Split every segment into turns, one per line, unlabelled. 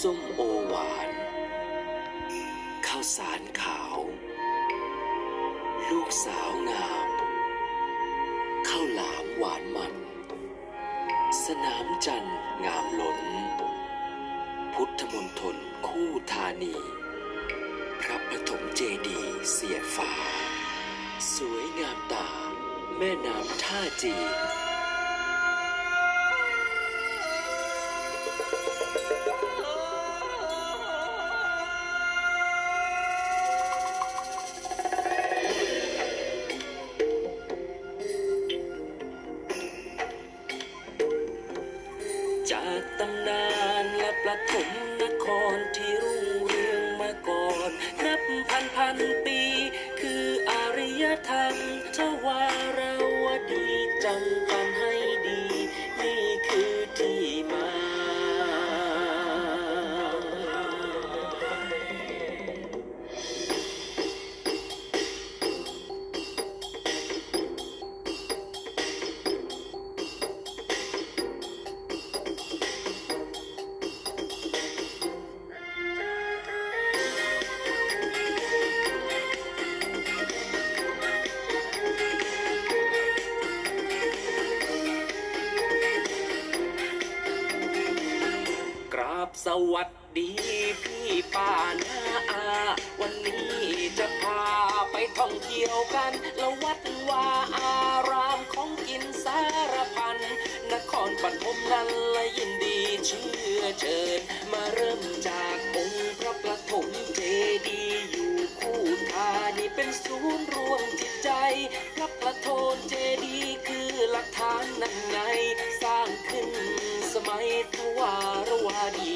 ส้มโอหวาน ข้าวสารขาว ลูกสาวงาม ข้าวหลามหวานมัน สนามจันทร์งามหล้นพุทธมณฑลคู่ธานี พระปฐมเจดีเสียฟ้า สวยงามตา แม่น้ำท่าจีน วัสดีพี่ป้านาอา วันนี้จะพาไปท่องเที่ยวกันละวัดวาอารามของกินสารพัน นครปฐมนั้นละยินดีเชื่อเชิญ มาเริ่มจากองค์พระประถมเจดีย์อยู่คู่ทานี่เป็นศูนย์รวมจิตใจ พระประโทนเจดีย์คือหลักฐานนั่นไงสร้างขึ้น ทวารวดี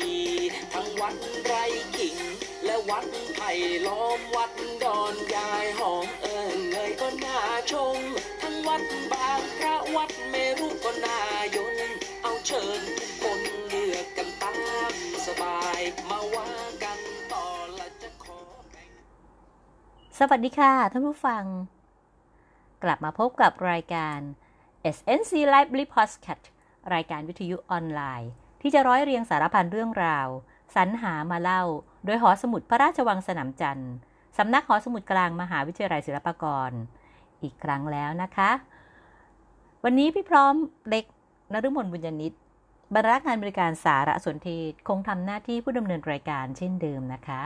ทั้งวัดไรขิงและวัดไผ่ล้อมวัดดอนยายหอมเอิงเงยก็น่าชม ทั้งวัดบางพระวัดเมรุก็น่ายน เอาเชิญทุกคนเลือกกันตามสบายมาว่ากันต่อละจะขอ
สวัสดีค่ะท่านผู้ฟัง กลับมาพบกับรายการ SNC Library Podcast รายการวิทยุออนไลน์ ที่จะร้อยเรียงสารพันเรื่องราว สรรหามาเล่า โดยหอสมุดพระราชวังสนามจันทร์สำนักหอสมุดกลางมหาวิทยาลัยศิลปากร อีกครั้งแล้วนะคะ วันนี้พี่พร้อมเล็กนฤมลบุญญนิตบรรณาการบริการสารสนเทศคงทำหน้าที่ผู้ดำเนินรายการเช่นเดิมนะคะ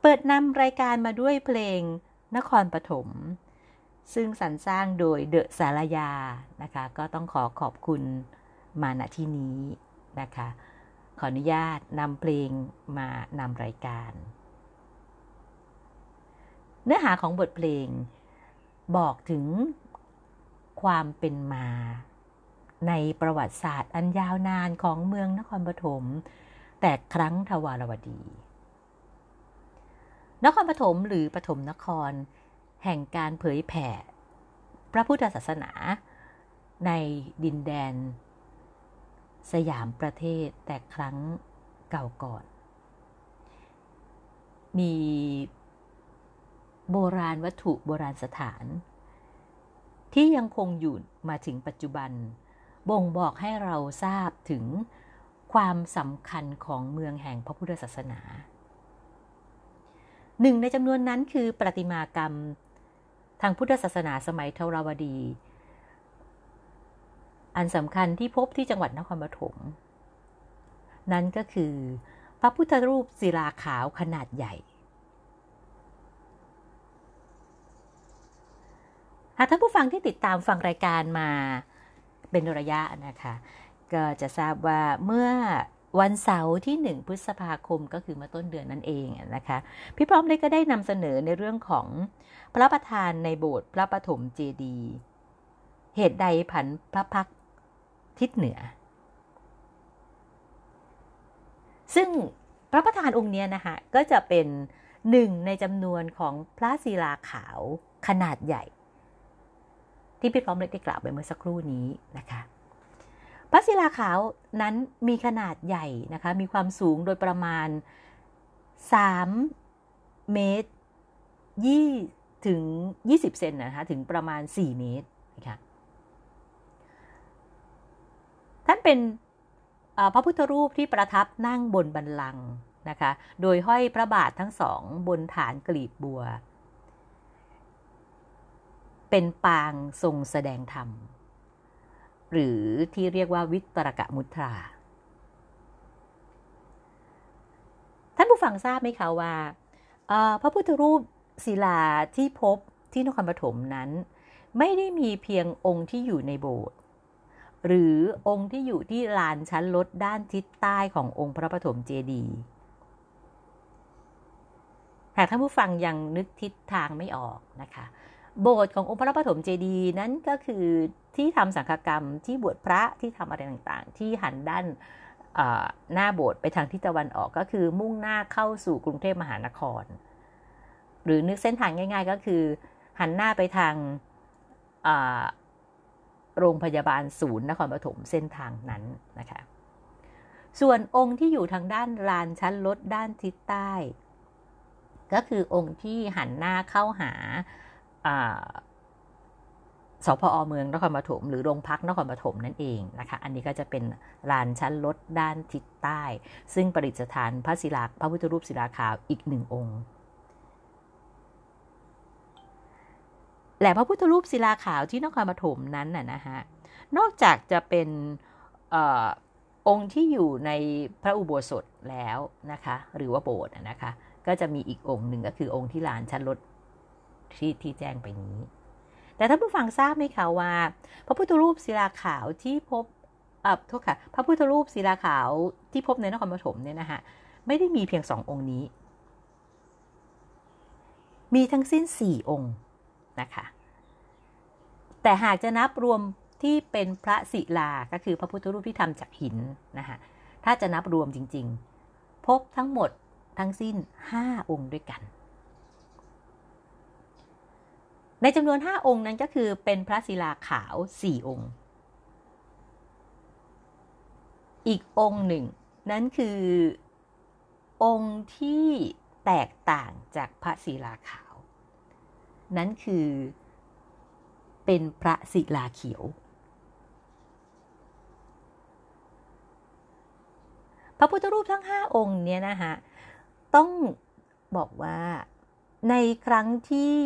เปิดนำรายการมาด้วยเพลงนครปฐม ซึ่งสรรสร้างโดยเดอะสารยานะคะ ก็ต้องขอขอบคุณมาณที่นี้นะคะ ขออนุญาตนำเพลงมานำรายการ เนื้อหาของบทเพลงบอกถึงความเป็นมาในประวัติศาสตร์อันยาวนานของเมืองนครปฐมแต่ครั้งทวารวดี นครปฐมหรือปฐมนคร แห่งการเผยแผ่ พระพุทธศาสนา ในดินแดน สยามประเทศแต่ครั้งเก่าก่อน มีโบราณวัตถุโบราณสถาน ที่ยังคงอยู่มาถึงปัจจุบัน บ่งบอกให้เราทราบถึงความสำคัญของเมืองแห่งพระพุทธศาสนาหนึ่งในจำนวนนั้นคือประติมากรรม ทางพุทธศาสนาสมัยเทราวดี อันสำคัญที่พบที่จังหวัดนครปฐมนั่นก็คือ พระพุทธรูปศิลาขาวขนาดใหญ่ หากท่านผู้ฟังที่ติดตามฟังรายการมาเป็นระยะนะคะ ก็จะทราบว่าเมื่อ วันเสาร์ที่ 1 พฤษภาคมก็คือมื่อต้นเดือนนั่นเองนะคะพี่พร้อมได้ก็ได้นำเสนอในเรื่องของพระประธานในโบสถ์พระปฐมเจดีเหตุใดผันพระพักทิศเหนือ ซึ่งพระประธานองค์นี้นะคะก็จะเป็นหนึ่งในจำนวนของพระศิลาขาวขนาดใหญ่ ที่พี่พร้อมเลยได้กล่าวไปเมื่อสักครู่นี้นะคะ พระศิลาขาวนั้นมีขนาดใหญ่นะคะ มีความสูงโดยประมาณ 3 เมตรยี่ถึง 20 เซนนะคะ ถึงประมาณ 4 เมตรนะคะท่านเป็นพระพุทธรูปที่ประทับนั่งบนบันลังนะคะ โดยห้อยพระบาททั้งสองบนฐานกลีบบัว เป็นปางทรงแสดงธรรม หรือที่เรียกว่าวิตรกะมุตรา ท่านผู้ฟังทราบไหมคะว่าพระพุทธรูปศิลาที่พบที่นครปฐมนั้น ไม่ได้มีเพียงองค์ที่อยู่ในโบสถ์หรือองค์ที่อยู่ที่ลานชั้นลดด้านทิศใต้ขององค์พระปฐมเจดีย์หากท่านผู้ฟังยังนึกทิศทางไม่ออกนะคะ โบสถ์ขององค์พระปฐมเจดีย์นั้นก็คือ ที่ทำสังฆกรรมที่บวชพระที่ทำอะไรต่างๆ ที่หันด้านหน้าโบสถ์ไปทางทิศตะวันออกก็คือมุ่งหน้าเข้าสู่กรุงเทพมหานคร หรือนึกเส้นทางง่าย ๆ ก็คือ หันหน้าไปทางโรงพยาบาลศูนย์นครปฐมเส้นทางนั้นนะคะ ส่วนองค์ที่อยู่ทางด้านลานชั้นลดด้านทิศใต้ ก็คือองค์ที่หันหน้าเข้าหา สพอเมืองนครปฐมหรือโรงพักนครปฐมนั่นเองนะคะ อันนี้ก็จะเป็นลานชั้นลดด้านทิศใต้ ซึ่งประดิษฐานพระศิลาพระพุทธรูปศิลาขาวอีกหนึ่งองค์และพระพุทธรูปศิลาขาวที่นครปฐมนั้นน่ะนะฮะนอกจากจะเป็นอองค์ที่อยู่ในพระอุโบสถแล้วนะคะ หรือว่าโบสถ์นะคะ ก็จะมีอีกองค์หนึ่งก็คือองค์ที่ลานชั้นรถที่ที่แจ้งไปนี้ แต่ท่านผู้ฟังทราบไหมคะว่า พระพุทธรูปศิลาขาวที่พบอ่าโทษค่ะ พระพุทธรูปศิลาขาวที่พบในนครปฐมเนี่ยนะคะไม่ได้มีเพียงสององค์นี้ มีทั้งสิ้นสี่องค์นะคะ แต่หากจะนับรวมที่เป็นพระศิลา ก็คือพระพุทธรูปที่ทำจากหินนะคะถ้าจะนับรวมจริง ๆ พบทั้งหมดทั้งสิ้น 5 องค์ด้วยกัน ในจำนวน 5 องค์นั้นก็คือเป็นพระศิลาขาว 4 องค์ อีกองค์หนึ่ง นั้นคือองค์ที่แตกต่างจากพระศิลาขาว นั้นคือเป็นพระศิลาเขียว พระพุทธรูปทั้งห้าองค์เนี่ยนะคะต้องบอกว่าในครั้งที่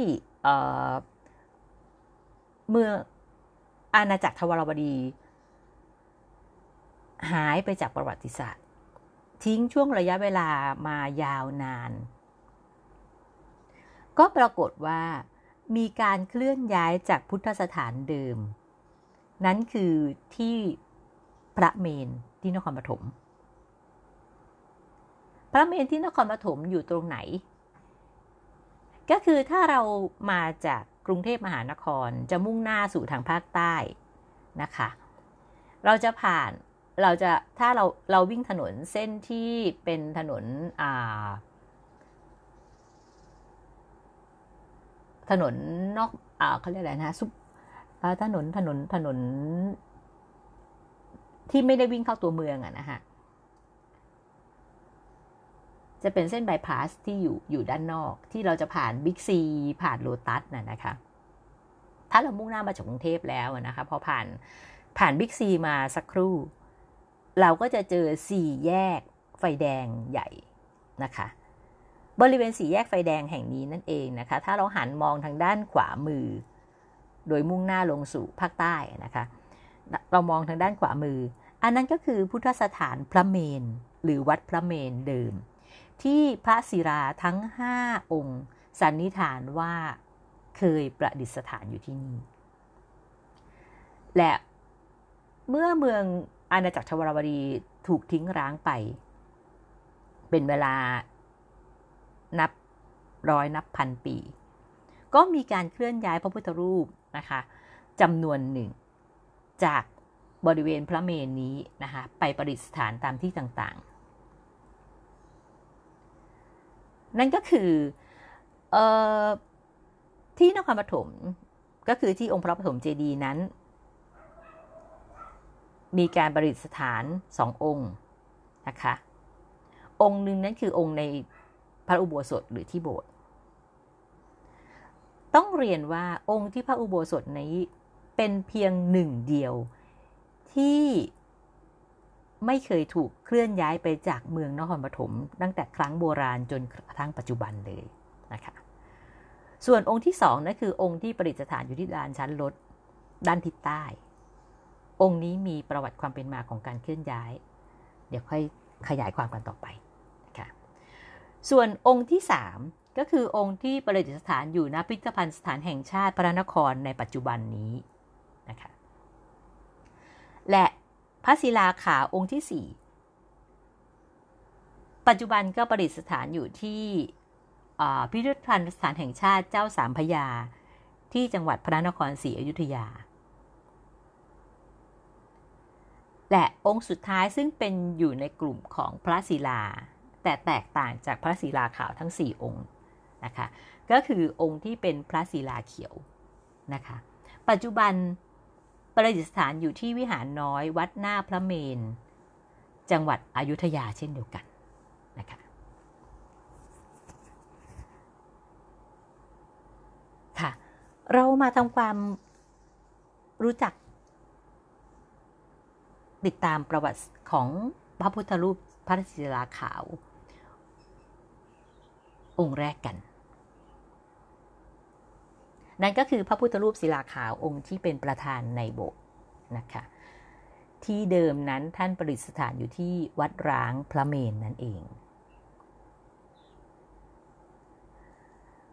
เมื่ออาณาจักรทวารวดี หายไปจากประวัติศาสตร์ ทิ้งช่วงระยะเวลามายาวนาน ก็ปรากฏว่ามีการเคลื่อนย้ายจากพุทธสถานเดิม นั้นคือที่พระเมนที่นครปฐมพระเมนที่นครปฐมอยู่ตรงไหน ก็คือถ้าเรามาจากก รุงเทพมหานครจะมุ่งหน้าสู่ทางภาคใต้นะคะ เราจะผ่านเราจะถ้าเราเราวิ่งถนนเส้นที่เป็นถนนอ่าถนนนอกอ่าเขาเรียกอะไรนะซุปถนนถนนถนน ที่ไม่ได้วิ่งเข้าตัวเมืองอะนะฮะจะเป็นเส้นบายพาสที่อยู่อยู่ด้านนอกที่เราจะผ่านบิ๊กซีผ่านโลตัสน่ะนะคะ ถ้าเรามุ่งหน้ามาจากกรุงเทพแล้วนะคะพอผ่านผ่านบิ๊กซีมาสักครู่ เราก็จะเจอสี่แยกไฟแดงใหญ่นะคะ บริเวณสี่แยกไฟแดงแห่งนี้นั่นเองนะคะ ถ้าเราหันมองทางด้านขวามือ โดยมุ่งหน้าลงสู่ภาคใต้นะคะ เรามองทางด้านขวามือ อันนั้นก็คือพุทธสถานพระเมน หรือวัดพระเมนเดิม ที่พระศิราทั้งห้าองค์ สันนิษฐานว่า เคยประดิษฐานอยู่ที่นี่ และเมื่อเมืองอาณาจักรชวรวดีถูกทิ้งร้างไป เป็นเวลานับร้อยนับพันปี ก็มีการเคลื่อนย้ายพระพุทธรูปนะคะจำนวนหนึ่ง จากบริเวณพระเมนนี้นะคะไปประดิษฐานตามที่ต่างๆ นั่นก็คือออ ที่นครปฐมก็คือที่องค์พระปฐมเจดีย์นั้น มีการประดิษฐานสององค์นะคะ องค์หนึ่งนั้นคือองค์ในพระอุโบสถหรือที่โบสถ์ต้องเรียนว่าองค์ที่พระอุโบสถนี้เป็นเพียงหนึ่งเดียวที่ไม่เคยถูกเคลื่อนย้ายไปจากเมืองนครปฐมตั้งแต่ครั้งโบราณจนกระทั่งปัจจุบันเลยนะคะ ส่วนองค์ที่สองนั่นคือองค์ที่ประดิษฐานอยู่ที่ลานชั้นรถด้านทิศใต้ องค์นี้มีประวัติความเป็นมาของการเคลื่อนย้าย เดี๋ยวค่อยขยายความกันต่อไปนะคะส่วนองค์ที่สามก็คือองค์ที่ประดิษฐานอยู่ณพิพิธภัณฑ์สถานแห่งชาติพระนครในปัจจุบันนี้นะคะและพระศิลาขาองค์ที่สี่ปัจจุบันก็ประดิษฐานอยู่ที่ พิพิธภัณฑ์สถานแห่งชาติเจ้าสามพยา ที่จังหวัดพระนครศรีอยุธยา และองค์สุดท้ายซึ่งเป็นอยู่ในกลุ่มของพระศิลา แต่แตกต่างจากพระศิลาขาวทั้ง 4 องค์นะคะก็คือองค์ที่เป็นพระศิลาเขียวนะคะปัจจุบันประดิษฐานอยู่ที่วิหารน้อยวัดหน้าพระเมน จังหวัดอยุธยาเช่นเดียวกันนะคะค่ะ เรามาทำความรู้จัก ติดตามประวัติของพระพุทธรูปพระศิลาขาว องค์แรกกัน นั่นก็คือพระพุทธรูปศิลาขาวองค์ที่เป็นประธานในโบสถ์นะคะ ที่เดิมนั้นท่านประดิษฐานอยู่ที่วัดร้างพระเมนนั่นเอง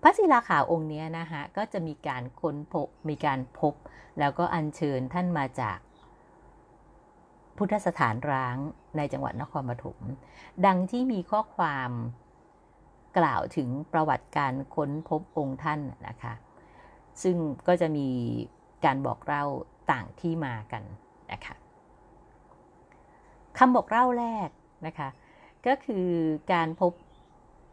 ระศิลาขาวองค์นี้นะคะก็จะมีการค้นพบมีการพบ แล้วก็อัญเชิญท่านมาจาก พุทธสถานร้างในจังหวัดนครปฐมดังที่มีข้อความกล่าวถึงประวัติการค้นพบองค์ท่านนะคะ ซึ่งก็จะมีการบอกเล่าต่างที่มากันนะคะคำบอกเล่าแรกนะคะ ก็คือการพบ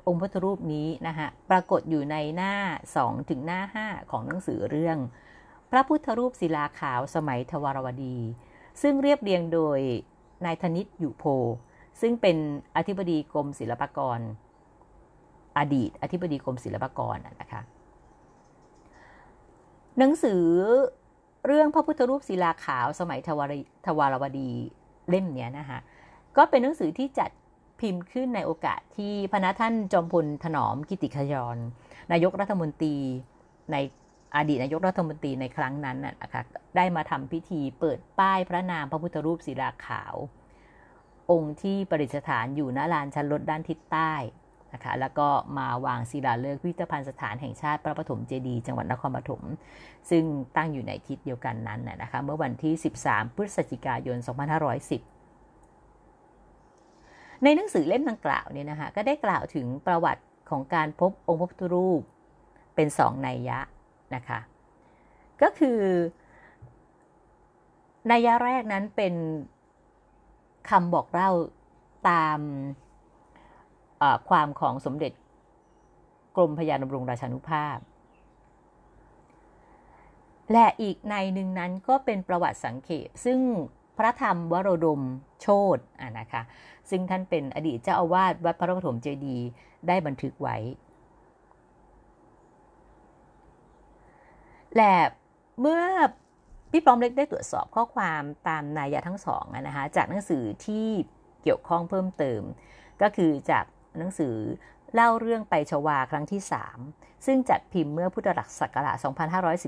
องค์พุทธรูปนี้นะคะปรากฏอยู่ในหน้า 2 ถึงหน้า 5 ของหนังสือเรื่อง พระพุทธรูปศิลาขาวสมัยทวารวดี ซึ่งเรียบเรียงโดยนายธนิตอยู่โพ ซึ่งเป็นอธิบดีกรมศิลปากร อดีต อธิบดีกรมศิลปากรนะคะหนังสือเรื่องพระพุทธรูปศิลาขาวสมัยทวารทวารวดีเล่มนี้นะคะก็เป็นหนังสือที่จัด พิมพ์ขึ้นในโอกาสที่พระท่านจอมพลถนอมกิติขยรนายกรัฐมนตรีในอดีตนายกรัฐมนตรีในครั้งนั้นนะคะได้มาทำพิธีเปิดป้ายพระนามพระพุทธรูปศิลาขาว องค์ที่ประดิษฐานอยู่ณลานชั้นรถด้านทิศใต้นะคะแล้วก็มาวางศิลาฤกษ์พิพิธภัณฑ์สถานแห่งชาติพระปฐมเจดีย์จังหวัดนครปฐมซึ่งตั้งอยู่ในทิศเดียวกันนั้นนะคะเมื่อวันที่ 13 พฤศจิกายน 2510 ในหนังสือเล่มดังกล่าวเนี่ยนะคะก็ได้กล่าวถึงประวัติของการพบองค์พระพุทธรูปเป็นสองนัยยะนะคะก็คือนัยยะแรกนั้นเป็นคำบอกเล่าตามความของสมเด็จกรมพยานบรงราชานุภาพ และอีกในหนึ่งนั้นก็เป็นประวัติสังเขปซึ่ง พระธรรมวโรดมโชตะนะคะ ซึ่งท่านเป็นอดีตเจ้าอาวาสวัดพระปฐมเจดีย์ได้บันทึกไว้ และเมื่อพี่ปอมเล็กได้ตรวจสอบข้อความตามนายะทั้งสองนะคะจากหนังสือที่เกี่ยวข้องเพิ่มเติม ก็คือจากหนังสือเล่าเรื่องไปชวาครั้งที่ 3 ซึ่งจัดพิมพ์เมื่อพุทธศักราช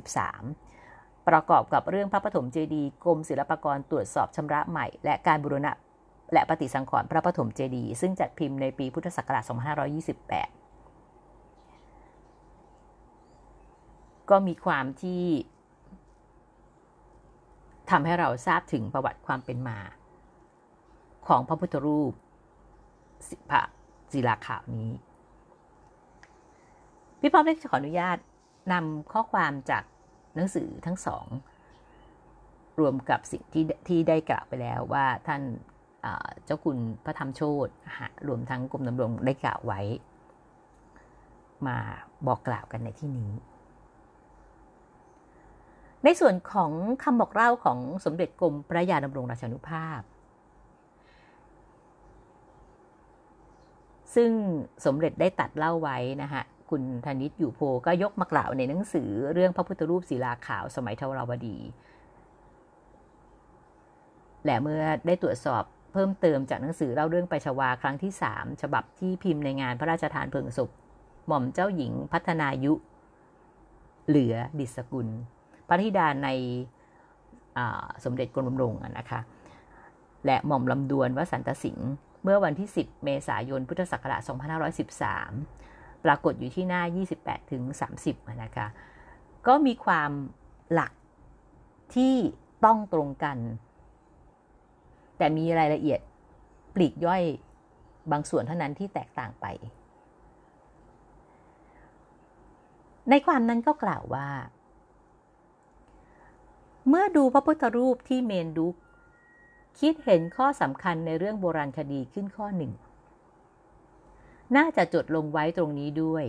2513 ประกอบกับเรื่องพระปฐมเจดีย์กรมศิลปากรตรวจสอบชำระใหม่ และการบูรณะและปฏิสังขรณ์พระปฐมเจดีย์ซึ่งจัดพิมพ์ในปีพุทธศักราช 2528 ก็มีความที่ทำให้เราทราบถึงประวัติความเป็นมา ของพระพุทธรูปพระศิลาขาวนี้ พี่พ่อมได้ขออนุญาตนำข้อความจาก หนังสือทั้งสอง รวมกับสิ่งที่ที่ได้กล่าวไปแล้วว่าท่านเจ้าคุณพระธรรมโชตรวมทั้งกรมดำรงได้กล่าวไว้ มาบอกกล่าวกันในที่นี้ ในส่วนของคำบอกเล่าของสมเด็จกรมพระยาดำรงราชานุภาพ ซึ่งสมเด็จได้ตัดเล่าไว้นะคะ คุณธนิตอยู่โพก็ยกมากล่าวในหนังสือเรื่องพระพุทธรูปศิลาขาวสมัยทวารวดี และเมื่อได้ตรวจสอบเพิ่มเติมจากหนังสือเล่าเรื่องไปชวาครั้งที่สามฉบับที่พิมพ์ในงานพระราชทานเพลิงศพ หม่อมเจ้าหญิงพัฒนายุ เหลือดิศกุล พระธิดาในสมเด็จกรมหลวงนะคะ และหม่อมลำดวนวสันตสิงห์เมื่อวันที่ 10 เมษายน พุทธศักราช 2513 ปรากฏอยู่ที่หน้า 28ถึง30นะคะก็มีความหลักที่ต้องตรงกัน แต่มีรายละเอียดปลีกย่อยบางส่วนเท่านั้นที่แตกต่างไป ในความนั้นก็กล่าวว่า เมื่อดูพระพุทธรูปที่เมนดุกคิดเห็นข้อสำคัญในเรื่องโบราณคดีขึ้นข้อหนึ่ง น่าจะจดลงไว้ตรงนี้ด้วย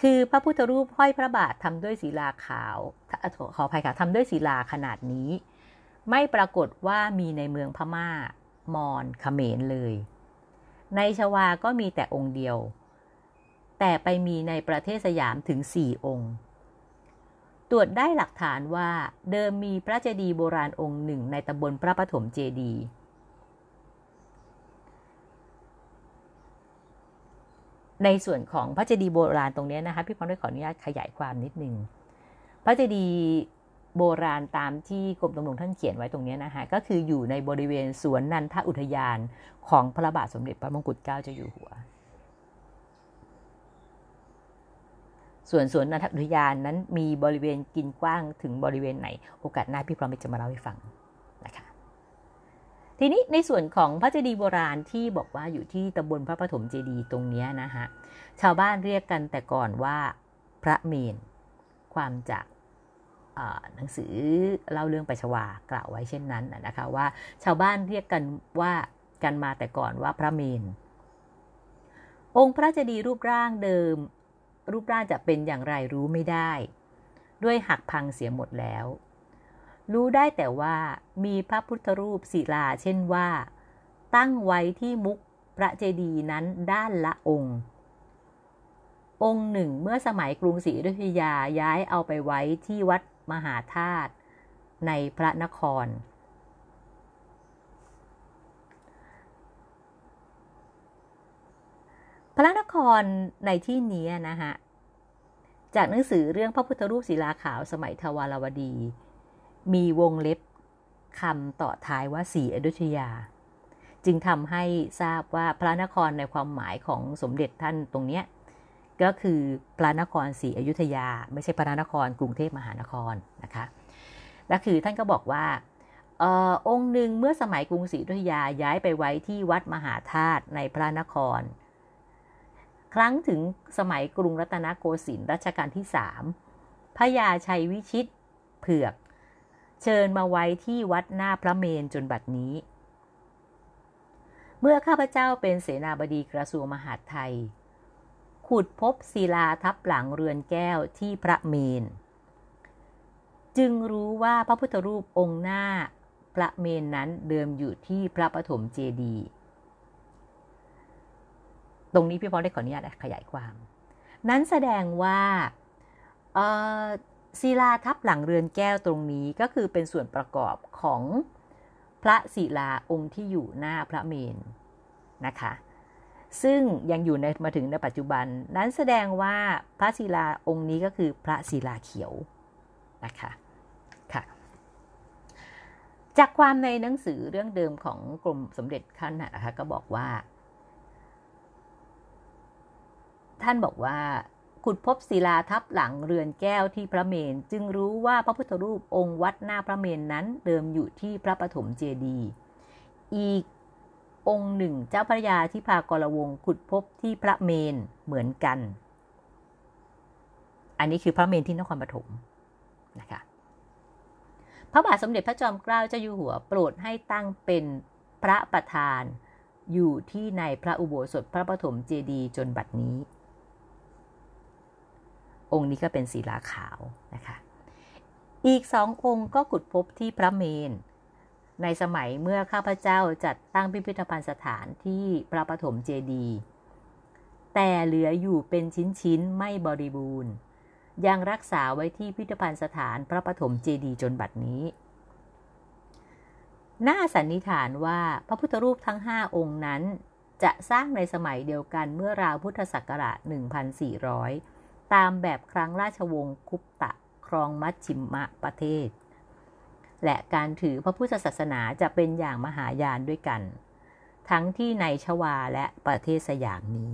คือพระพุทธรูปห้อยพระบาททำด้วยศิลาขาว ขออภัยค่ะทำด้วยศิลาขนาดนี้ ไม่ปรากฏว่ามีในเมืองพมา่า มอญเขมรเลย ในชวาก็มีแต่องค์เดียว แต่ไปมีในประเทศสยามถึงสี่องค์ตรวจได้หลักฐานว่าเดิมมีพระเจดีย์โบราณองค์หนึ่งในตำบลพระปฐมเจดีย์ ในส่วนของพระเจดีย์โบราณตรงนี้นะคะพี่พร้อมได้ขออนุญาตขยายความนิดนึงพระเจดีย์โบราณตามที่กรมตำรวจท่านเขียนไว้ตรงนี้นะคะก็คืออยู่ในบริเวณสวนนันทอุทยานของพระบาทสมเด็จพระมงกุฎเกล้าเจ้าอยู่หัว ส่วนสวนนันทอุทยานนั้นมีบริเวณกินกว้างถึงบริเวณไหน โอกาสหน้าพี่พร้อมจะมาเล่าให้ฟัง ทีนี้ในส่วนของพระเจดีย์โบราณที่บอกว่าอยู่ที่ตำบลพระปฐมเจดีย์ตรงนี้นะคะชาวบ้านเรียกกันแต่ก่อนว่าพระเมนความจากหนังสือเล่าเรื่องไปชวากล่าวไว้เช่นนั้นนะคะว่าชาวบ้านเรียกกันว่ากันมาแต่ก่อนว่าพระเมนองค์พระเจดีย์รูปร่างเดิม รูปร่างจะเป็นอย่างไรรู้ไม่ได้ ด้วยหักพังเสียหมดแล้ว รู้ได้แต่ว่ามีพระพุทธรูปศิลาเช่นว่า ตั้งไว้ที่มุกพระเจดีย์นั้นด้านละองค์ องค์หนึ่งเมื่อสมัยกรุงศรีอยุธยาย้ายเอาไปไว้ที่วัดมหาธาตุในพระนคร พระนครในที่นี้นะคะจากหนังสือเรื่องพระพุทธรูปศิลาขาวสมัยทวารวดี มีวงเล็บคำต่อท้ายว่าสีอยุธยา จึงทำให้ทราบว่าพระนครในความหมายของสมเด็จท่านตรงเนี้ยก็คือพระนครศรีอยุธยา ไม่ใช่พระนครกรุงเทพมหานครนะคะและคือท่านก็บอกว่าออองค์หนึ่งเมื่อสมัยกรุงศรีอยุธยาย้ายไปไว้ที่วัดมหาธาตุในพระนคร ครั้งถึงสมัยกรุงรัตนโกสินทร์รัชกาลที่สามพระยาชัยวิชิตเผือก เชิญมาไว้ที่วัดหน้าพระเมนจนบัดนี้ เมื่อข้าพเจ้าเป็นเสนาบดีกระทรวงมหาดไทย ขุดพบศิลาทับหลังเรือนแก้วที่พระเมน จึงรู้ว่าพระพุทธรูปองค์หน้าพระเมนนั้นเดิมอยู่ที่พระปฐมเจดีย์ตรงนี้พี่พอได้ขออนุญาตขยายความ นั้นแสดงว่า ศิลาทับหลังเรือนแก้วตรงนี้ก็คือเป็นส่วนประกอบของพระศิลาองค์ที่อยู่หน้าพระเมนนะคะ ซึ่งยังอยู่ในมาถึงในปัจจุบัน นั้นแสดงว่าพระศิลาองค์นี้ก็คือพระศิลาเขียวนะคะค่ะจากความในหนังสือเรื่องเดิมของกรมสมเด็จท่านนะคะก็บอกว่า ท่านบอกว่า ขุดพบศิลาทับหลังเรือนแก้วที่พระเมน จึงรู้ว่าพระพุทธรูปองค์วัดหน้าพระเมนนั้นเดิมอยู่ที่พระปฐมเจดีย์อีกองค์หนึ่งเจ้าพระยาที่พากรวงขุดพบที่พระเมนเหมือนกัน อันนี้คือพระเมนที่นครปฐมนะคะพระบาทสมเด็จพระจอมเกล้าเจ้าอยู่หัวโปรดให้ตั้งเป็นพระประธานอยู่ที่ในพระอุโบสถพระปฐมเจดีย์จนบัดนี้ องค์นี้ก็เป็นศิลาขาวนะคะ อีกสององค์ก็ขุดพบที่พระเมน ในสมัยเมื่อข้าพเจ้าจัดตั้งพิพิธภัณฑ์สถานที่พระปฐมเจดีย์แต่เหลืออยู่เป็นชิ้นๆไม่บริบูรณ์ ยังรักษาไว้ที่พิพิธภัณฑ์สถานพระปฐมเจดีย์จนบัดนี้น่าสันนิษฐานว่าพระพุทธรูปทั้งห้าองค์นั้น จะสร้างในสมัยเดียวกันเมื่อราวพุทธศักราช 1400 ตามแบบครั้งราชวงศ์คุปตะครองมัชชิมะประเทศ และการถือพระพุทธศาสนาจะเป็นอย่างมหายานด้วยกัน ทั้งที่ในชวาและประเทศสยามนี้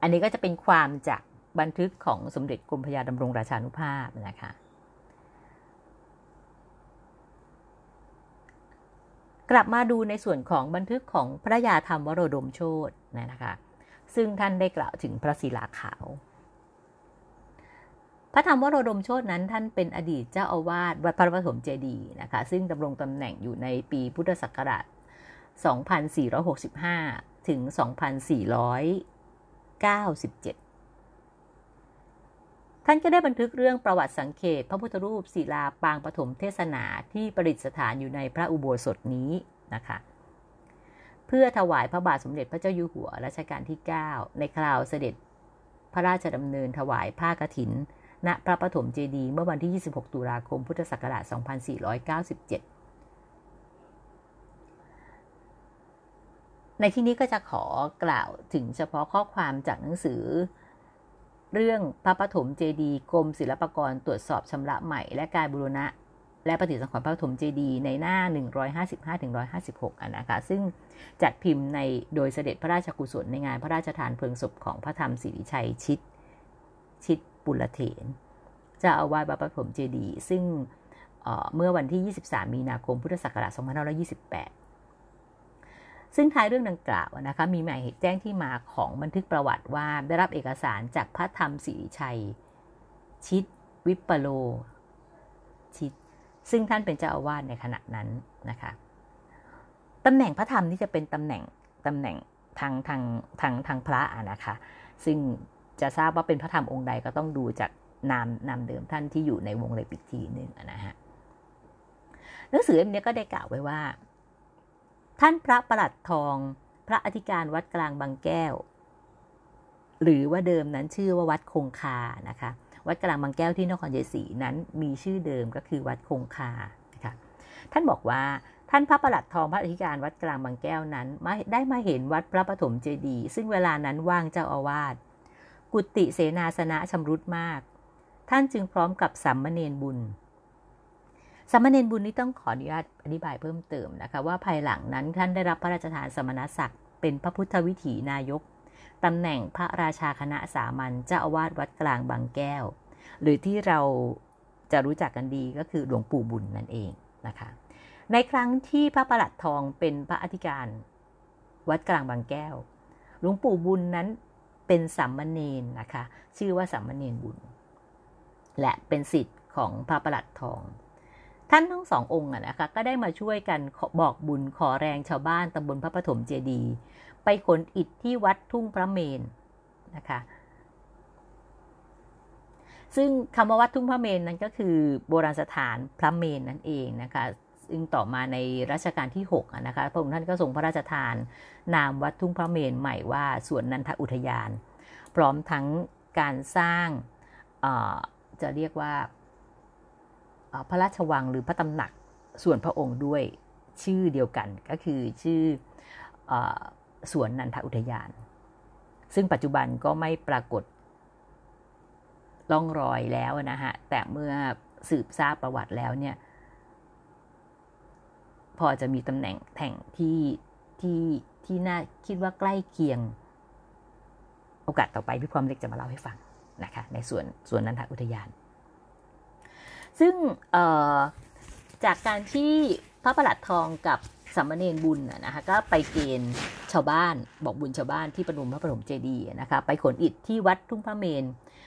อันนี้ก็จะเป็นความจากบันทึกของสมเด็จกรมพระยาดำรงราชานุภาพนะคะกลับมาดูในส่วนของบันทึกของพระยาธรรมวโรดมโชตนะคะ ซึ่งท่านได้กล่าวถึงพระศิลาขาว พระธรรมวโรดมโชตนั้นท่านเป็นอดีตเจ้าอาวาสวัดพระปฐมเจดีย์นะคะ ซึ่งดำรงตำแหน่งอยู่ในปีพุทธศักราช 2465 ถึง 2497ท่านก็ได้บันทึกเรื่องประวัติสังเขตพระพุทธรูปศิลาปางปฐมเทศนาที่ประดิษฐานอยู่ในพระอุโบสถนี้นะคะ เพื่อถวายพระบาทสมเด็จพระเจ้าอยู่หัวรัชกาลที่ 9 ในคราวเสด็จพระราชดำเนินถวายผ้ากฐิน ณพระปฐมเจดีย์เมื่อวันที่ 26 ตุลาคม พุทธศักราช 2497 ในที่นี้ก็จะขอกล่าวถึงเฉพาะข้อความจากหนังสือ เรื่องพระปฐมเจดีย์กรมศิลปากรตรวจสอบชำระใหม่และการบูรณะ และปฏิสังขรณ์พระปฐมเจดีย์ในหน้า 155-156อันนะคะ ซึ่งจัดพิมพ์ในโดยเสด็จพระราชกุศลในงานพระราชทานเพลิงศพของพระธรรมสิริชัยชิด ชิดปุรเถนจะเอาไวาสวัดปฐมเจดีย์ซึ่งเมื่อวันที่ 23 มีนาคม พุทธศักราช2528 ซึ่งท้ายเรื่องดังกล่าวนะคะ มีหมายเหตุแจ้งที่มาของบันทึกประวัติว่าได้รับเอกสารจากพระธรรมสิริชัย ชิดวิปโล ชิด ซึ่งท่านเป็นเจ้าอาวาสในขณะนั้นนะคะตำแหน่งพระธรรมนี่จะเป็นตำแหน่งตำแหน่งทางทางทางทางพระนะคะ ซึ่งจะทราบว่าเป็นพระธรรมองค์ใดก็ต้องดูจากนามนามเดิมท่านที่อยู่ในวงเล็บอีกทีหนึ่งนะฮะหนังสือเล่มนี้ก็ได้กล่าวไว้ว่า ท่านพระประหลัดทอง พระอธิการวัดกลางบางแก้ว หรือว่าเดิมนั้นชื่อว่าวัดคงคานะคะ วัดกลางบางแก้วที่นครชัยศรีนั้นมีชื่อเดิมก็คือวัดคงคานะคะท่านบอกว่าท่านพระประหลัดทองพระอธิการวัดกลางบางแก้วนั้นได้มาเห็นวัดพระปฐมเจดีย์ซึ่งเวลานั้นว่างเจ้าอาวาสกุฏิเสนาสนะชำรุดมาก ท่านจึงพร้อมกับสัมมเนนบุญสมณเณรบุญนี้ต้องขออนุญาตอธิบายเพิ่มเติมนะคะว่าภายหลังนั้นท่านได้รับพระราชทานสมณศักดิ์เป็นพระพุทธวิถีนายก ตำแหน่งพระราชาคณะสามัญเจ้าอาวาสวัดกลางบางแก้ว หรือที่เราจะรู้จักกันดีก็คือหลวงปู่บุญนั่นเองนะคะ ในครั้งที่พระประหลัดทองเป็นพระอธิการ วัดกลางบางแก้ว หลวงปู่บุญนั้นเป็นสัมมเนนนะคะ ชื่อว่าสัมมเนนบุญ และเป็นสิทธิ์ของพระประหลัดทอง ท่านทั้งสององค์นะคะก็ได้มาช่วยกันบอกบุญขอแรงชาวบ้านตำบลพระปฐมเจดี ไปขนอิฐที่วัดทุ่งพระเมนนะคะซึ่งคำว่าวัดทุ่งพระเมนนั้นก็คือโบราณสถานพระเมนนั่นเองนะคะซึ่งต่อมาในรัชกาลที่6นะคะพระองค์ท่านก็ทรงพระราชทาน นามวัดทุ่งพระเมนใหม่ว่าสวนนันทอุทยาน พร้อมทั้งการสร้างจะเรียกว่าพระราชวังหรือพระตำหนักส่วนพระองค์ด้วยชื่อเดียวกันก็คือชื่อ สวนนันทอุทยาน ซึ่งปัจจุบันก็ไม่ปรากฏล่องรอยแล้วนะฮะ แต่เมื่อสืบทราบประวัติแล้วเนี่ย พอจะมีตำแหน่งแห่งที่ที่ที่น่าคิดว่าใกล้เคียง โอกาสต่อไปพี่ความเล็กจะมาเล่าให้ฟังนะคะ ในส่วนส่วนนันทอุทยาน ซึ่งจากการที่พระประหลัดทองกับ สัมมเนนบุญนะคะก็ไปเกณฑ์ชาวบ้านบอกบุญชาวบ้านที่ปนุมพระปฐมเจดีย์นะคะไปขนอิฐที่วัดทุ่งพระเมน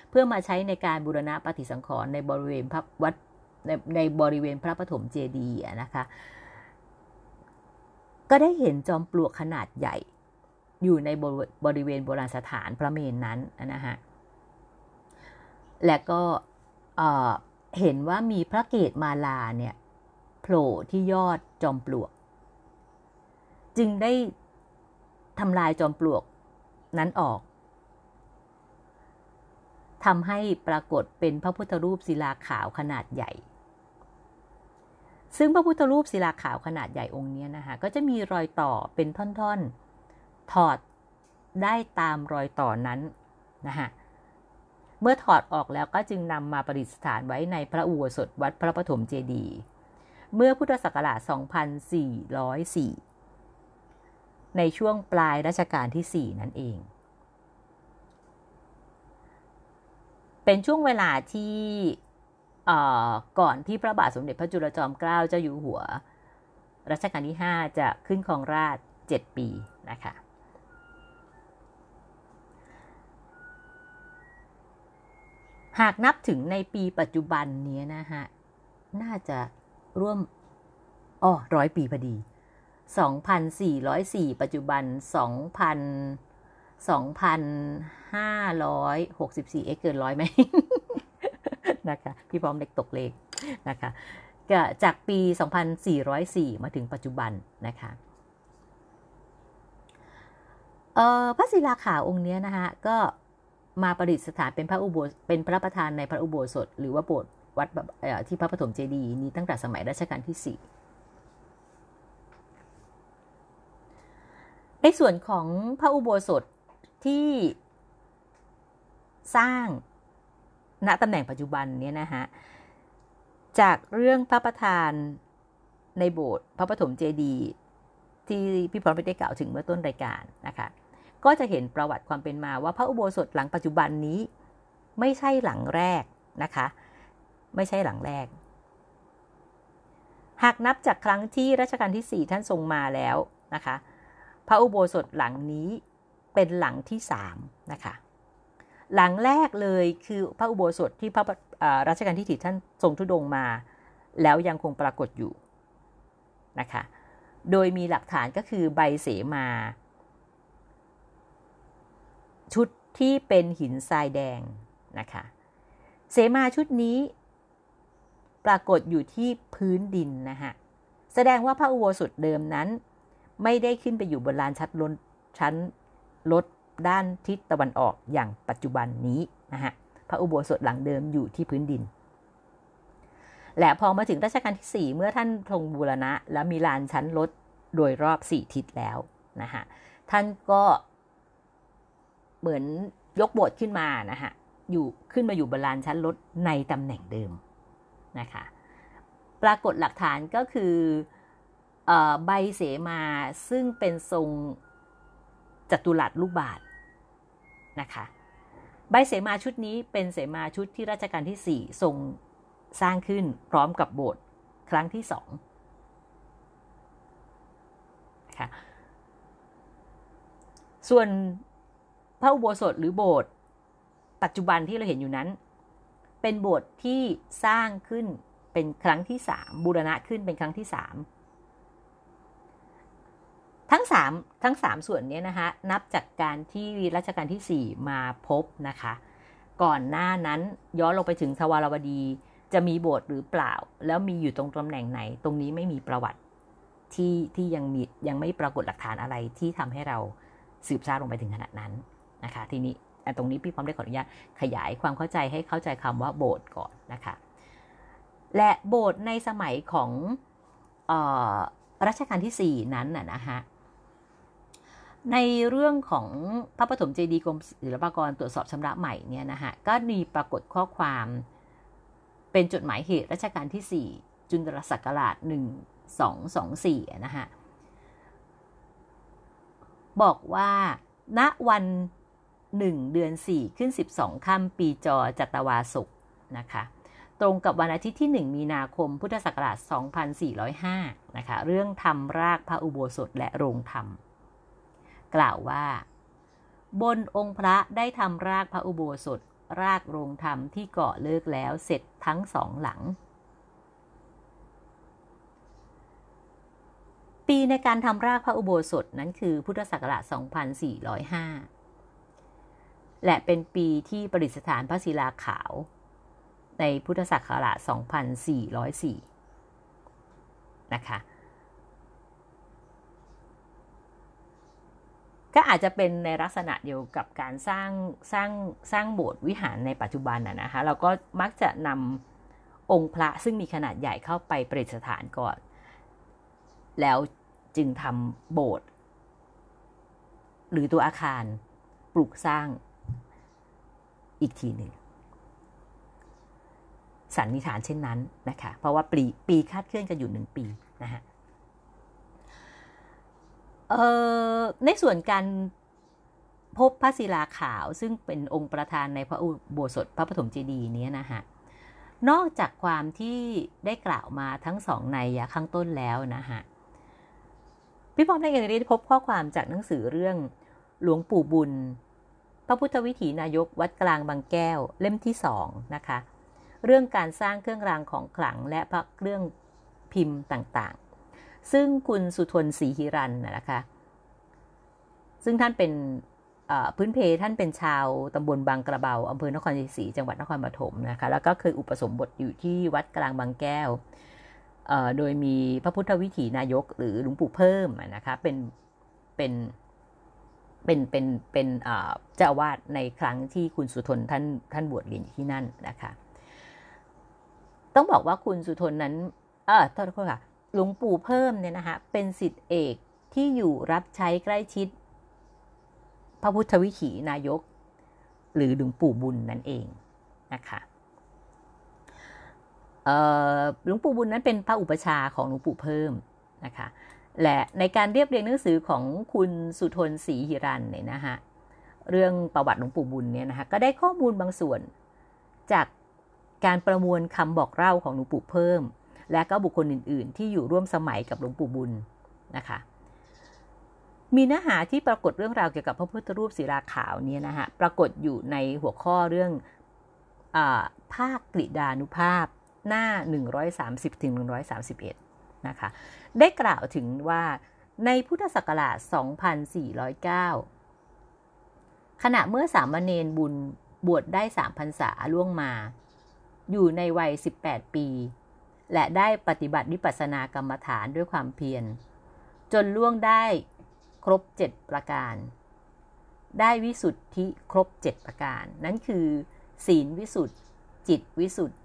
เพื่อมาใช้ในการบูรณะปฏิสังขรณ์ในบริเวณพระวัดในในบริเวณพระปฐมเจดีย์นะคะก็ได้เห็นจอมปลวกขนาดใหญ่ อยู่ในบริเวณโบราณสถานพระเมนนั้นนะฮะและก็เห็นว่ามีพระเกศมาลาเนี่ยโผล่ที่ยอดจอมปลวก จึงได้ทำลายจอมปลวกนั้นออกทำให้ปรากฏเป็นพระพุทธรูปศิลาขาวขนาดใหญ่ ซึ่งพระพุทธรูปศิลาขาวขนาดใหญ่องค์นี้นะคะก็จะมีรอยต่อเป็นท่อนๆ ถอดได้ตามรอยต่อนั้นนะคะเมื่อถอดออกแล้วก็จึงนำมาประดิษฐานไว้ในพระอุโบสถวัดพระปฐมเจดีย์ เมื่อพุทธศักราช 2404 ในช่วงปลายรัชกาลที่ 4 นั่นเอง เป็นช่วงเวลาที่ก่อนที่พระบาทสมเด็จพระจุลจอมเกล้าเจ้าอยู่หัว รัชกาลที่ 5 จะขึ้นครองราช 7 ปีนะคะหากนับถึงในปีปัจจุบันนี้นะฮะ น่าจะร่วมอ๋อร้อยปีพอดี 2,404 ปัจจุบัน 2,000 2,564 เอ็กเกินร้อยไหมนะคะ พี่พร้อมเด็กตกเลขนะคะจากปี 2404 มาถึงปัจจุบันนะคะพระศิลาขาวองค์นี้นะคะก็มาประดิษฐานเป็นพระอุโบสถเป็นพระประธานในพระอุโบสถ หรือว่าโบสถ์วัดที่พระปฐมเจดีย์นี้ตั้งแต่สมัยรัชกาลที่4 ในส่วนของพระอุโบสถที่สร้างณตำแหน่งปัจจุบันเนี้นะฮะจากเรื่องพระประธานในโบสถ์พระปฐมเจดีย์ที่พี่พร้อมไปได้กล่าวถึงเมื่อต้นรายการนะคะก็จะเห็นประวัติความเป็นมาว่าพระอุโบสถหลังปัจจุบันนี้ ไม่ใช่หลังแรกนะคะ ไม่ใช่หลังแรก หากนับจากครั้งที่รัชกาลที่ 4 ท่านทรงมาแล้วนะคะ พระอุโบสถหลังนี้เป็นหลังที่3นะคะ หลังแรกเลยคือพระอุโบสถที่พระรัชกาลที่สี่ท่านทรงทุดงมา แล้วยังคงปรากฏอยู่นะคะ โดยมีหลักฐานก็คือใบเสมา ชุดที่เป็นหินทรายแดงนะคะ เสมาชุดนี้ปรากฏอยู่ที่พื้นดินนะคะแสดงว่าพระอุโบสถเดิมนั้น ไม่ได้ขึ้นไปอยู่บนลานชัดลนชั้นลดด้านทิศตะวันออกอย่างปัจจุบันนี้นะฮะพระอุโบสถหลังเดิมอยู่ที่พื้นดิน และพอมาถึงรัชกาลที่ 4 เมื่อท่านทรงบูรณะ แล้วมีลานชั้นรถโดยรอบ 4 ทิศแล้วนะฮะท่านก็เหมือนยกโบสถ์ขึ้นมานะฮะอยู่ขึ้นมาอยู่บนลานชั้นรถในตำแหน่งเดิมนะคะปรากฏหลักฐานก็คือ ใบเสมาซึ่งเป็นทรงจัตุรัสลูกบาทนะคะใบเสมาชุดนี้เป็นเสมาชุดที่รัชกาลที่ 4 ทรงสร้างขึ้นพร้อมกับโบสถ์ครั้งที่สองนะคะส่วนพระอุโบสถหรือโบสถ์ปัจจุบันที่เราเห็นอยู่นั้น เป็นโบสถ์ที่สร้างขึ้นเป็นครั้งที่สามบูรณะขึ้นเป็นครั้งที่สาม ทั้ง 3 ทั้ง 3 ส่วนนี้นะคะนับจากการที่รัชกาลที่ 4 มาพบนะคะ ก่อนหน้านั้นย้อนลงไปถึงทวารวดีจะมีโบสถ์หรือเปล่า แล้วมีอยู่ตรงตำแหน่งไหน ตรงนี้ไม่มีประวัติที่ที่ยังมียังไม่ปรากฏหลักฐานอะไรที่ทำให้เราสืบทราบลงไปถึงขนาดนั้นนะคะ ทีนี้ตรงนี้พี่พร้อมได้ขออนุญาตขยายความเข้าใจให้เข้าใจคำว่าโบสถ์ก่อนนะคะ และโบสถ์ในสมัยของออรัชกาลที่ 4 นั้นน่ะนะคะ ในเรื่องของพระปฐมเจดีย์กรมศิลปากรตรวจสอบชำระใหม่เนี่ยนะฮะก็มีปรากฏข้อความเป็นจดหมายเหตุรัชกาลที่ 4 จุลศักราช 1224 นะฮะ บอกว่า ณวันหนึ่งเดือน 4 ขึ้น 12 ค่ำปีจอจัตวาสุกนะคะ ตรงกับวันอาทิตย์ที่ 1 มีนาคมพุทธศักราช 2405 นะคะ เรื่องทำรากพระอุโบสถและโรงธรรม กล่าวว่า บนองค์พระได้ทำรากพระอุโบสถ รากโรงธรรมที่เกาะเลิกแล้วเสร็จทั้งสองหลัง ปีในการทำรากพระอุโบสถนั้นคือพุทธศักราช 2405 และเป็นปีที่ประดิษฐานพระศิลาขาว ในพุทธศักราช 2404 นะคะ ก็อาจจะเป็นในลักษณะเดียวกับการสร้างสร้างสร้างโบสถ์วิหารในปัจจุบันนะนะคะเราก็มักจะนำองค์พระซึ่งมีขนาดใหญ่เข้าไปประดิษฐานก่อน แล้วจึงทำโบสถ์หรือตัวอาคารปลูกสร้างอีกทีหนึ่งสันนิษฐานเช่นนั้นนะคะ เพราะว่าปีปีคาดเคลื่อนกันอยู่หนึ่งปีนะฮะ ในส่วนการพบพระศิลาขาวซึ่งเป็นองค์ประธานในพระอุโบสถพระปฐมเจดีย์นี้นะฮะนอกจากความที่ได้กล่าวมาทั้งสองในยะข้างต้นแล้วนะฮะพี่ป้อมได้เองได้พบข้อความจากหนังสือเรื่องหลวงปู่บุญ พระพุทธวิถีนายกวัดกลางบางแก้วเล่มที่สองนะคะ เรื่องการสร้างเครื่องรางของขลังและพระเครื่องพิมพ์ต่าง ซึ่งคุณสุทนศรีหิรันนะคะ ซึ่งท่านเป็นพื้นเพท่านเป็นชาวตำบลบางกระเบาอำเภอนครศรีจังหวัดนครปฐมนะคะ แล้วก็เคยอุปสมบทอยู่ที่วัดกลางบางแก้ว โดยมีพระพุทธวิถีนายกหรือหลวงปู่เพิ่มนะคะ เป็น เป็น เป็น เป็น เป็นเจ้าวาดในครั้งที่คุณสุทนท่านท่านบวชเรียนที่นั่นนะคะ ต้องบอกว่าคุณสุทนนั้น เออโทษค่ะ หลวงปู่เพิ่มเนี่ยนะคะเป็นสิทธิเอกที่อยู่รับใช้ใกล้ชิด พระพุทธวิถีนายก หรือหลวงปู่บุญนั่นเองนะคะหลวงปู่บุญนั้นเป็นพระอุปชาของหลวงปู่เพิ่มนะคะและในการเรียบเรียงหนังสือของคุณสุทนศรีหิรันเนี่ยนะฮะเรื่องประวัติหลวงปู่บุญเนี่ยนะคะก็ได้ข้อมูลบางส่วนจากการประมวลคำบอกเล่าของหลวงปู่เพิ่ม และก็บุคคลอื่น ๆ ที่อยู่ร่วมสมัยกับหลวงปู่บุญนะคะมีเนื้อหาที่ปรากฏเรื่องราวเกี่ยวกับพระพุทธรูปศิลาขาวเนี่ยนะฮะปรากฏอยู่ในหัวข้อเรื่องอภาคกริดานุภาพหน้า 130ถึง131 นะคะ ได้กล่าวถึงว่าในพุทธศักราช 2409 ขณะเมื่อสามเณรบุญบวชได้สามพรรษาล่วงมา อยู่ในวัย 18 ปี และได้ปฏิบัติวิปัสสนากรรมฐานด้วยความเพียร จนล่วงได้ครบ 7 ประการ ได้วิสุทธิครบ 7 ประการ นั่นคือ ศีลวิสุทธิจิตวิสุทธิ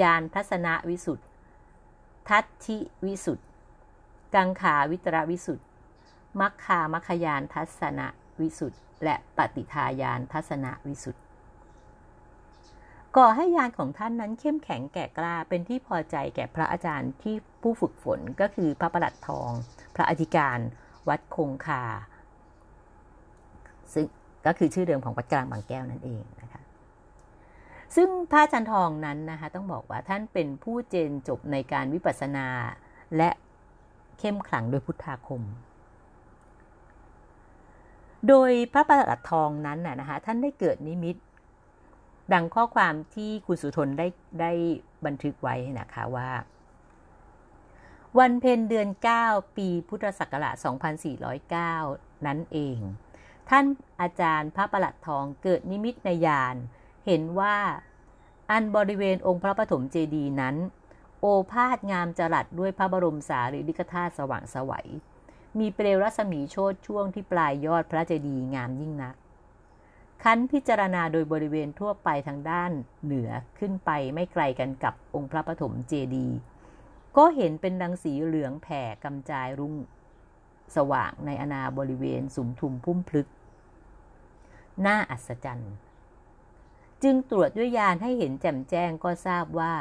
ญาณทัศนวิสุทธิทัตทิวิสุทธิกังขาวิตรวิสุทธิมัคคามัคคยานทัศนวิสุทธิและปฏิทายานทัศนวิสุทธิ ก่อให้ยานของท่านนั้นเข้มแข็งแก่กล้าเป็นที่พอใจแก่พระอาจารย์ที่ผู้ฝึกฝนก็คือพระประหลัดทอง พระอธิการ วัดคงคา ซึ่งก็คือชื่อเดิมของวัดกลางบางแก้วนั่นเองนะคะซึ่งพระอาจารย์ทองนั้นนะคะต้องบอกว่าท่านเป็นผู้เจนจบในการวิปัสสนา และเข้มขลังโดยพุทธาคม โดยพระประหลัดทองนั้นนะคะท่านได้เกิดนิมิต ดังข้อความที่คุณสุทนได้ได้บันทึกไว้นะคะว่า วันเพ็ญเดือน 9 ปีพุทธศักราช 2409 นั้นเอง ท่านอาจารย์พระประหลัดทองเกิดนิมิตในยาน เห็นว่าอันบริเวณองค์พระปฐมเจดีย์นั้น โอภาษงามจรัสด้วยพระบรมสารีริกธาตุสว่างสวัย มีเปลวรัศมีโชดช่วงที่ปลายยอดพระเจดีย์งามยิ่งนัก คันพิจารณาโดยบริเวณทั่วไปทางด้านเหนือขึ้นไปไม่ไกลกันกับองค์พระปฐมเจดีย์ก็เห็นเป็นดังสีเหลืองแผ่กำจายรุ่งสว่างในอนาบริเวณสุมทุมพุ่มพลึก น่าอัศจรรย์ จึงตรวจด้วยยานให้เห็นแจ่มแจ้งก็ทราบว่า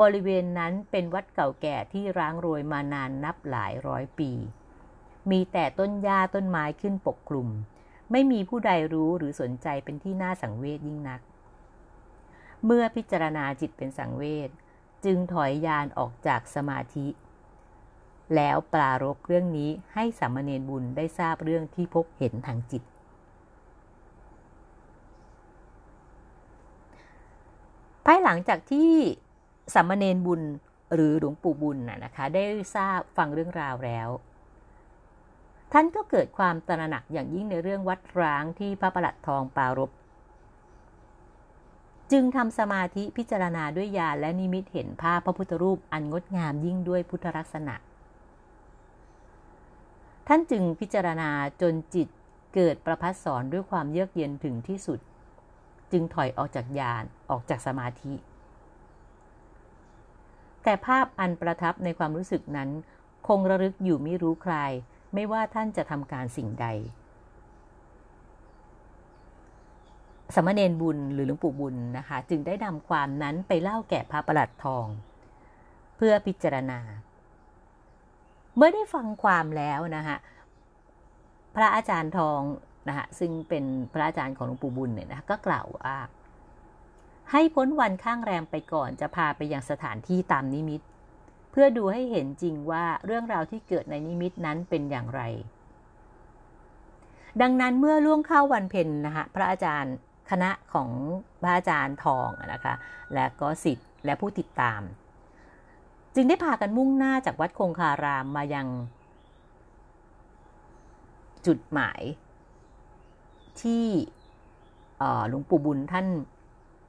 บริเวณนั้นเป็นวัดเก่าแก่ที่ร้างโรยมานานนับหลายร้อยปี มีแต่ต้นหญ้าต้นไม้ขึ้นปกคลุม ไม่มีผู้ใดรู้หรือสนใจเป็นที่น่าสังเวชยิ่งนัก เมื่อพิจารณาจิตเป็นสังเวชจึงถอยยานออกจากสมาธิ แล้วปรารบเรื่องนี้ให้สามเณรบุญได้ทราบเรื่องที่พบเห็นทางจิต ภายหลังจากที่สามเณรบุญหรือหลวงปู่บุญนะคะได้ทราบฟังเรื่องราวแล้ว ท่านก็เกิดความตระหนักอย่างยิ่งในเรื่องวัดร้างที่พระประหลัดทองปารบจึงทำสมาธิพิจารณาด้วยญาณและนิมิตเห็นภาพพระพุทธรูปอันงดงามยิ่งด้วยพุทธลักษณะ ท่านจึงพิจารณาจนจิตเกิดประพัสสอนด้วยความเยือกเย็นถึงที่สุด จึงถอยออกจากญาณออกจากสมาธิ แต่ภาพอันประทับในความรู้สึกนั้น คงระลึกอยู่ไม่รู้ใคร ไม่ว่าท่านจะทำการสิ่งใด สมณเณรบุญหรือหลวงปู่บุญนะคะ จึงได้นำความนั้นไปเล่าแก่พระประหลัดทอง เพื่อพิจารณา เมื่อได้ฟังความแล้วนะคะพระอาจารย์ทองนะคะซึ่งเป็นพระอาจารย์ของหลวงปู่บุญเนี่ยนะก็กล่าวว่าให้พ้นวันข้างแรมไปก่อนจะพาไปยังสถานที่ตามนิมิต เพื่อดูให้เห็นจริงว่าเรื่องราวที่เกิดในนิมิตนั้นเป็นอย่างไร ดังนั้นเมื่อล่วงเข้าวันเพ็ญนะคะพระอาจารย์คณะของพระอาจารย์ทองนะคะและก็สิทธิ์และผู้ติดตาม จึงได้พากันมุ่งหน้าจากวัดคงคารามมายัง จุดหมาย ที่หลวงปู่บุญท่าน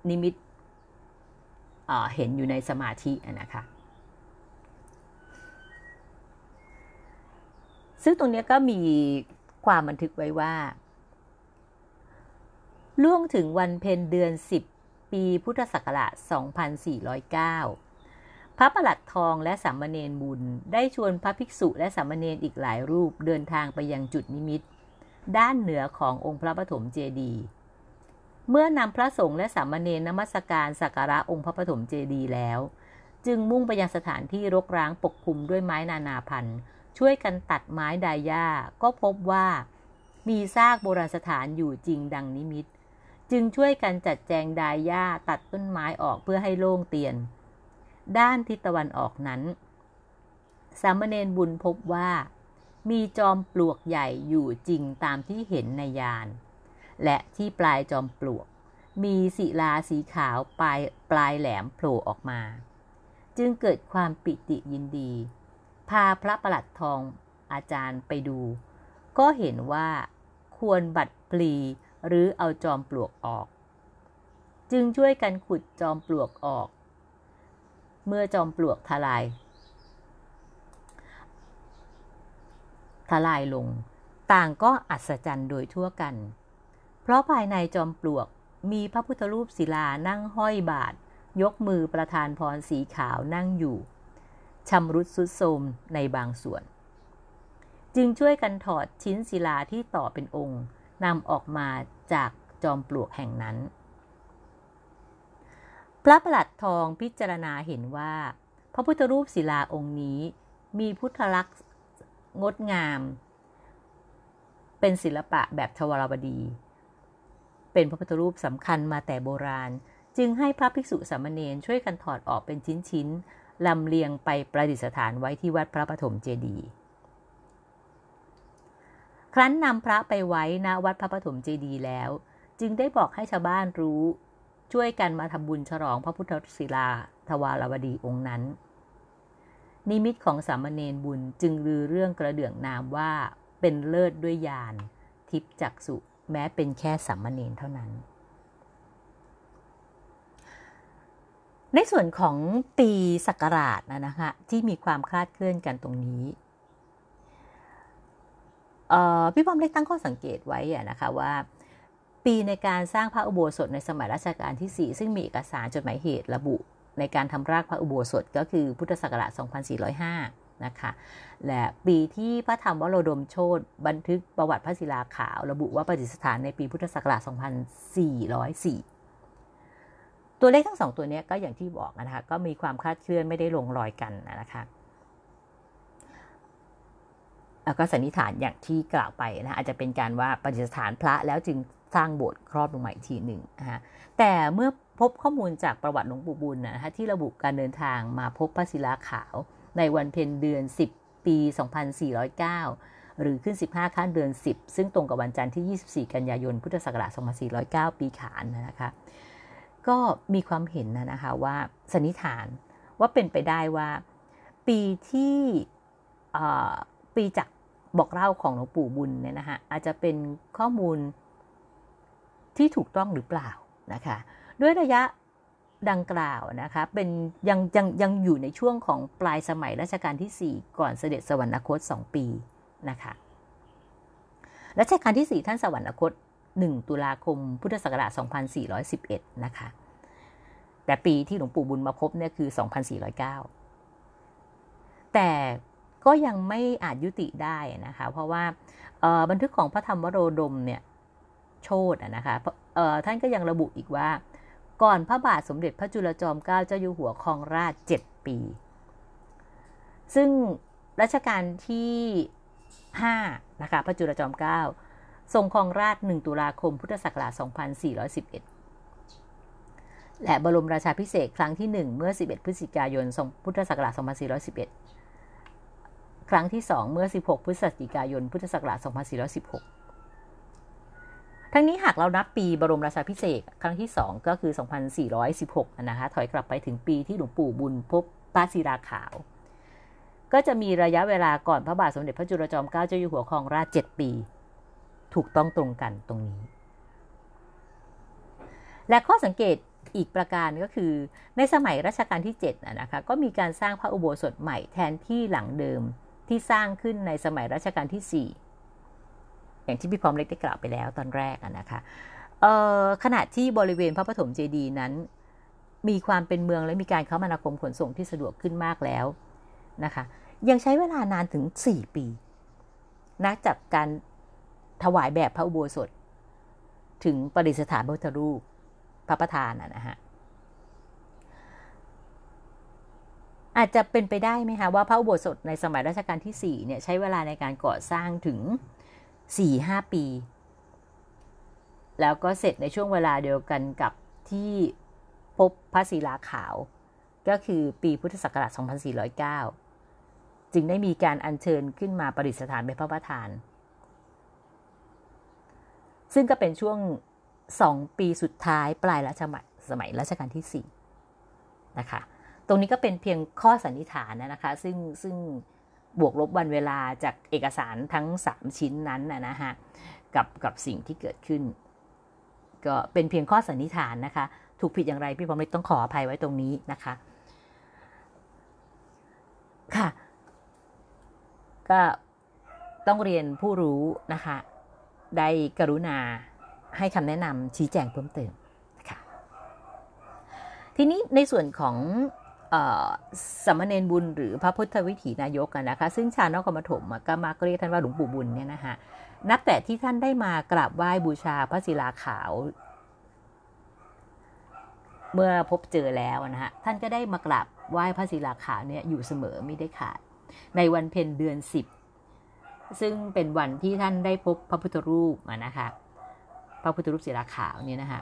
นิมิตเห็นอยู่ในสมาธินะคะ ซึ่งตรงนี้ก็มีความบันทึกไว้ว่า ล่วงถึงวันเพ็ญเดือน 10 ปีพุทธศักราช 2409 พระประหลัดทองและสามเณรบุญ ได้ชวนพระภิกษุและสามเณรอีกหลายรูปเดินทางไปยังจุดนิมิต ด้านเหนือขององค์พระปฐมเจดีย์เมื่อนำพระสงฆ์และสามเณรนมัสการสักการะองค์พระปฐมเจดีย์แล้ว จึงมุ่งไปยังสถานที่รกร้างปกคลุมด้วยไม้นานาพันธุ์ ช่วยกันตัดไม้ดายาก็พบว่า มีซากโบราณสถานอยู่จริงดังนิมิต จึงช่วยกันจัดแจงดายาตัดต้นไม้ออกเพื่อให้โล่งเตียน ด้านทิศตะวันออกนั้น สามเณรบุญพบว่า มีจอมปลวกใหญ่อยู่จริงตามที่เห็นในยาน และที่ปลายจอมปลวก มีศิลาสีขาวปลายปลายแหลมโผล่ออกมา จึงเกิดความปิติยินดี พาพระประหลัดทองอาจารย์ไปดู ก็เห็นว่าควรบัดปลีหรือเอาจอมปลวกออก จึงช่วยกันขุดจอมปลวกออก เมื่อจอมปลวกทลาย ทลายลง ต่างก็อัศจรรย์โดยทั่วกัน เพราะภายในจอมปลวกมีพระพุทธรูปศิลานั่งห้อยบาท ยกมือประทานพรสีขาวนั่งอยู่ ชำรุดสุดโทมในบางส่วน จึงช่วยกันถอดชิ้นศิลาที่ต่อเป็นองค์นำออกมาจากจอมปลวกแห่งนั้น พระประหลัดทองพิจารณาเห็นว่า พระพุทธรูปศิลาองค์นี้ มีพุทธลักษณ์งดงาม เป็นศิลปะแบบทวารวดี เป็นพระพุทธรูปสำคัญมาแต่โบราณ จึงให้พระภิกษุสามเณรช่วยกันถอดออกเป็นชิ้นๆ ลำเลียงไปประดิษฐานไว้ที่วัดพระปฐมเจดีย์ครั้นนำพระไปไว้ณวัดพระปฐมเจดีย์แล้ว จึงได้บอกให้ชาวบ้านรู้ ช่วยกันมาทำบุญฉลองพระพุทธศิลาทวารวดีองค์นั้น นิมิตของสามเณรบุญจึงลือเรื่องกระเดื่องนามว่าเป็นเลิศด้วยญาณทิพจักสุแม้เป็นแค่สามเณรเท่านั้น ในส่วนของปีศักราชนะนะคะที่มีความคลาดเคลื่อนกันตรงนี้พี่ป้อมได้ตั้งข้อสังเกตไว้นะคะว่า ปีในการสร้างพระอุโบสถในสมัยรัชกาลที่ 4 ซึ่งมีเอกสารจดหมายเหตุระบุ ในการทำรากพระอุโบสถก็คือพุทธศักราช 2405 นะคะ และปีที่พระธรรมวโรดมโชตบันทึกประวัติพระศิลาขาว ระบุว่าประดิษฐานในปีพุทธศักราช 2404 ตัวเลขทั้งสองตัวนี้ก็อย่างที่บอกนะคะก็มีความคลาดเคลื่อนไม่ได้ลงรอยกันนะคะแล้วก็สันนิษฐานอย่างที่กล่าวไปนะอาจจะเป็นการว่าประดิษฐานพระแล้วจึงสร้างโบสถ์ครอบลงใหม่ทีหนึ่งนะคะแต่เมื่อพบข้อมูลจากประวัติหลวงปู่บุญนะคะที่ระบุการเดินทางมาพบพระศิลาขาว ในวันเพ็ญเดือน 10 ปี 2409 หรือขึ้น 15ข้ามเดือน 10 ซึ่งตรงกับวันจันทร์ที่ 24 กันยายน พุทธศักราช 2409 ปีขานนะคะ ก็มีความเห็นนะคะว่าสันนิษฐานว่าเป็นไปได้ว่า ปีที่ปีจากบอกเล่าของหลวงปู่บุญเนี่ยนะคะอาจจะเป็นข้อมูลที่ถูกต้องหรือเปล่านะคะด้วยระยะดังกล่าวนะคะเป็นยังยังยังอยู่ในช่วงของปลายสมัยรัชกาลที่ 4 ก่อนเสด็จสวรรคต 2 ปีนะคะรัชกาลที่ 4 ท่านสวรรคต 1 ตุลาคม พุทธศักราช 2411 นะคะ แต่ปีที่หลวงปู่บุญมาพบเนี่ยคือ 2409 แต่ก็ยังไม่อาจยุติได้นะคะ เพราะว่าบันทึกของพระธรรมวโรดมเนี่ยโชดนะคะท่านก็ยังระบุอีกว่า ก่อนพระบาทสมเด็จพระจุลจอมเกล้าเจ้าอยู่หัวครองราช 7 ปี ซึ่งรัชกาลที่5นะคะพระจุลจอมเกล้า ทรงครองราช 1 ตุลาคม พุทธศักราช 2411 และบรมราชาพิเศษครั้งที่ 1 เมื่อ 11 พฤศจิกายน พุทธศักราช 2411 ครั้งที่ 2 เมื่อ 16 พฤศจิกายน พุทธศักราช 2416 ทั้งนี้หากเรานับปีบรมราชาพิเศษครั้งที่ 2 ก็คือ 2416 นะคะ ถอยกลับไปถึงปีที่หลวงปู่บุญพบพระศิราขาว ก็จะมีระยะเวลาก่อนพระบาทสมเด็จพระจุลจอมเกล้าเจ้าอยู่หัวครองราช 7 ปี ถูกต้องตรงกันตรงนี้ และข้อสังเกตอีกประการก็คือ ในสมัยรัชกาลที่7นะคะก็มีการสร้างพระอุโบสถใหม่แทนที่หลังเดิมที่สร้างขึ้นในสมัยรัชกาลที่ 4 อย่างที่พี่พร้อมเล็กได้กล่าวไปแล้วตอนแรกนะคะขณะที่บริเวณพระปฐมเจดีย์นั้น มีความเป็นเมืองและมีการคมนาคมขนส่งที่สะดวกขึ้นมากแล้วนะคะ ยังใช้เวลานานถึง 4 ปีนับจากการ ถวายแบบพระอุโบสถ ถึงประดิษฐานพระพุทธรูปพระประธานนะฮะอาจจะเป็นไปได้ไหมคะว่าพระอุโบสถในสมัยรัชกาลที่4เนี่ยใช้เวลาในการก่อสร้างถึง 4-5 ปี แล้วก็เสร็จในช่วงเวลาเดียวกันกับที่พบพระศิลาขาว ก็คือปีพุทธศักราช 2409 จึงได้มีการอัญเชิญขึ้นมาประดิษฐานเป็นพระประธาน ซึ่งก็เป็นช่วงสองปีสุดท้ายปลายรัชมัยสมัยรัชกาลที่ 4 นะคะ ตรงนี้ก็เป็นเพียงข้อสันนิษฐานนะคะ ซึ่งซึ่งบวกลบวันเวลาจากเอกสารทั้ง 3 ชิ้นนั้นนะฮะกับกับสิ่งที่เกิดขึ้น ก็เป็นเพียงข้อสันนิษฐานนะคะ ถูกผิดอย่างไรพี่พอมต้องขออภัยไว้ตรงนี้นะคะ ค่ะ ก็ต้องเรียนผู้รู้นะคะ ได้กรุณาให้คำแนะนำชี้แจงเพิ่มเติมนะคะทีนี้ในส่วนของสมณเณรบุญหรือพระพุทธวิถีนายกนะคะ ซึ่งชาวนครปฐมก็มาเรียกท่านว่าหลวงปู่บุญเนี่ยนะคะนับแต่ที่ท่านได้มากราบไหว้บูชาพระศิลาขาว เมื่อพบเจอแล้วนะฮะท่านก็ได้มากราบไหว้พระศิลาขาวเนี่ยอยู่เสมอไม่ได้ขาด ในวันเพ็ญเดือนสิบ ซึ่งเป็นวันที่ท่านได้พบพระพุทธรูปนะคะพระพุทธรูปศิลาขาวเนี่ยนะคะ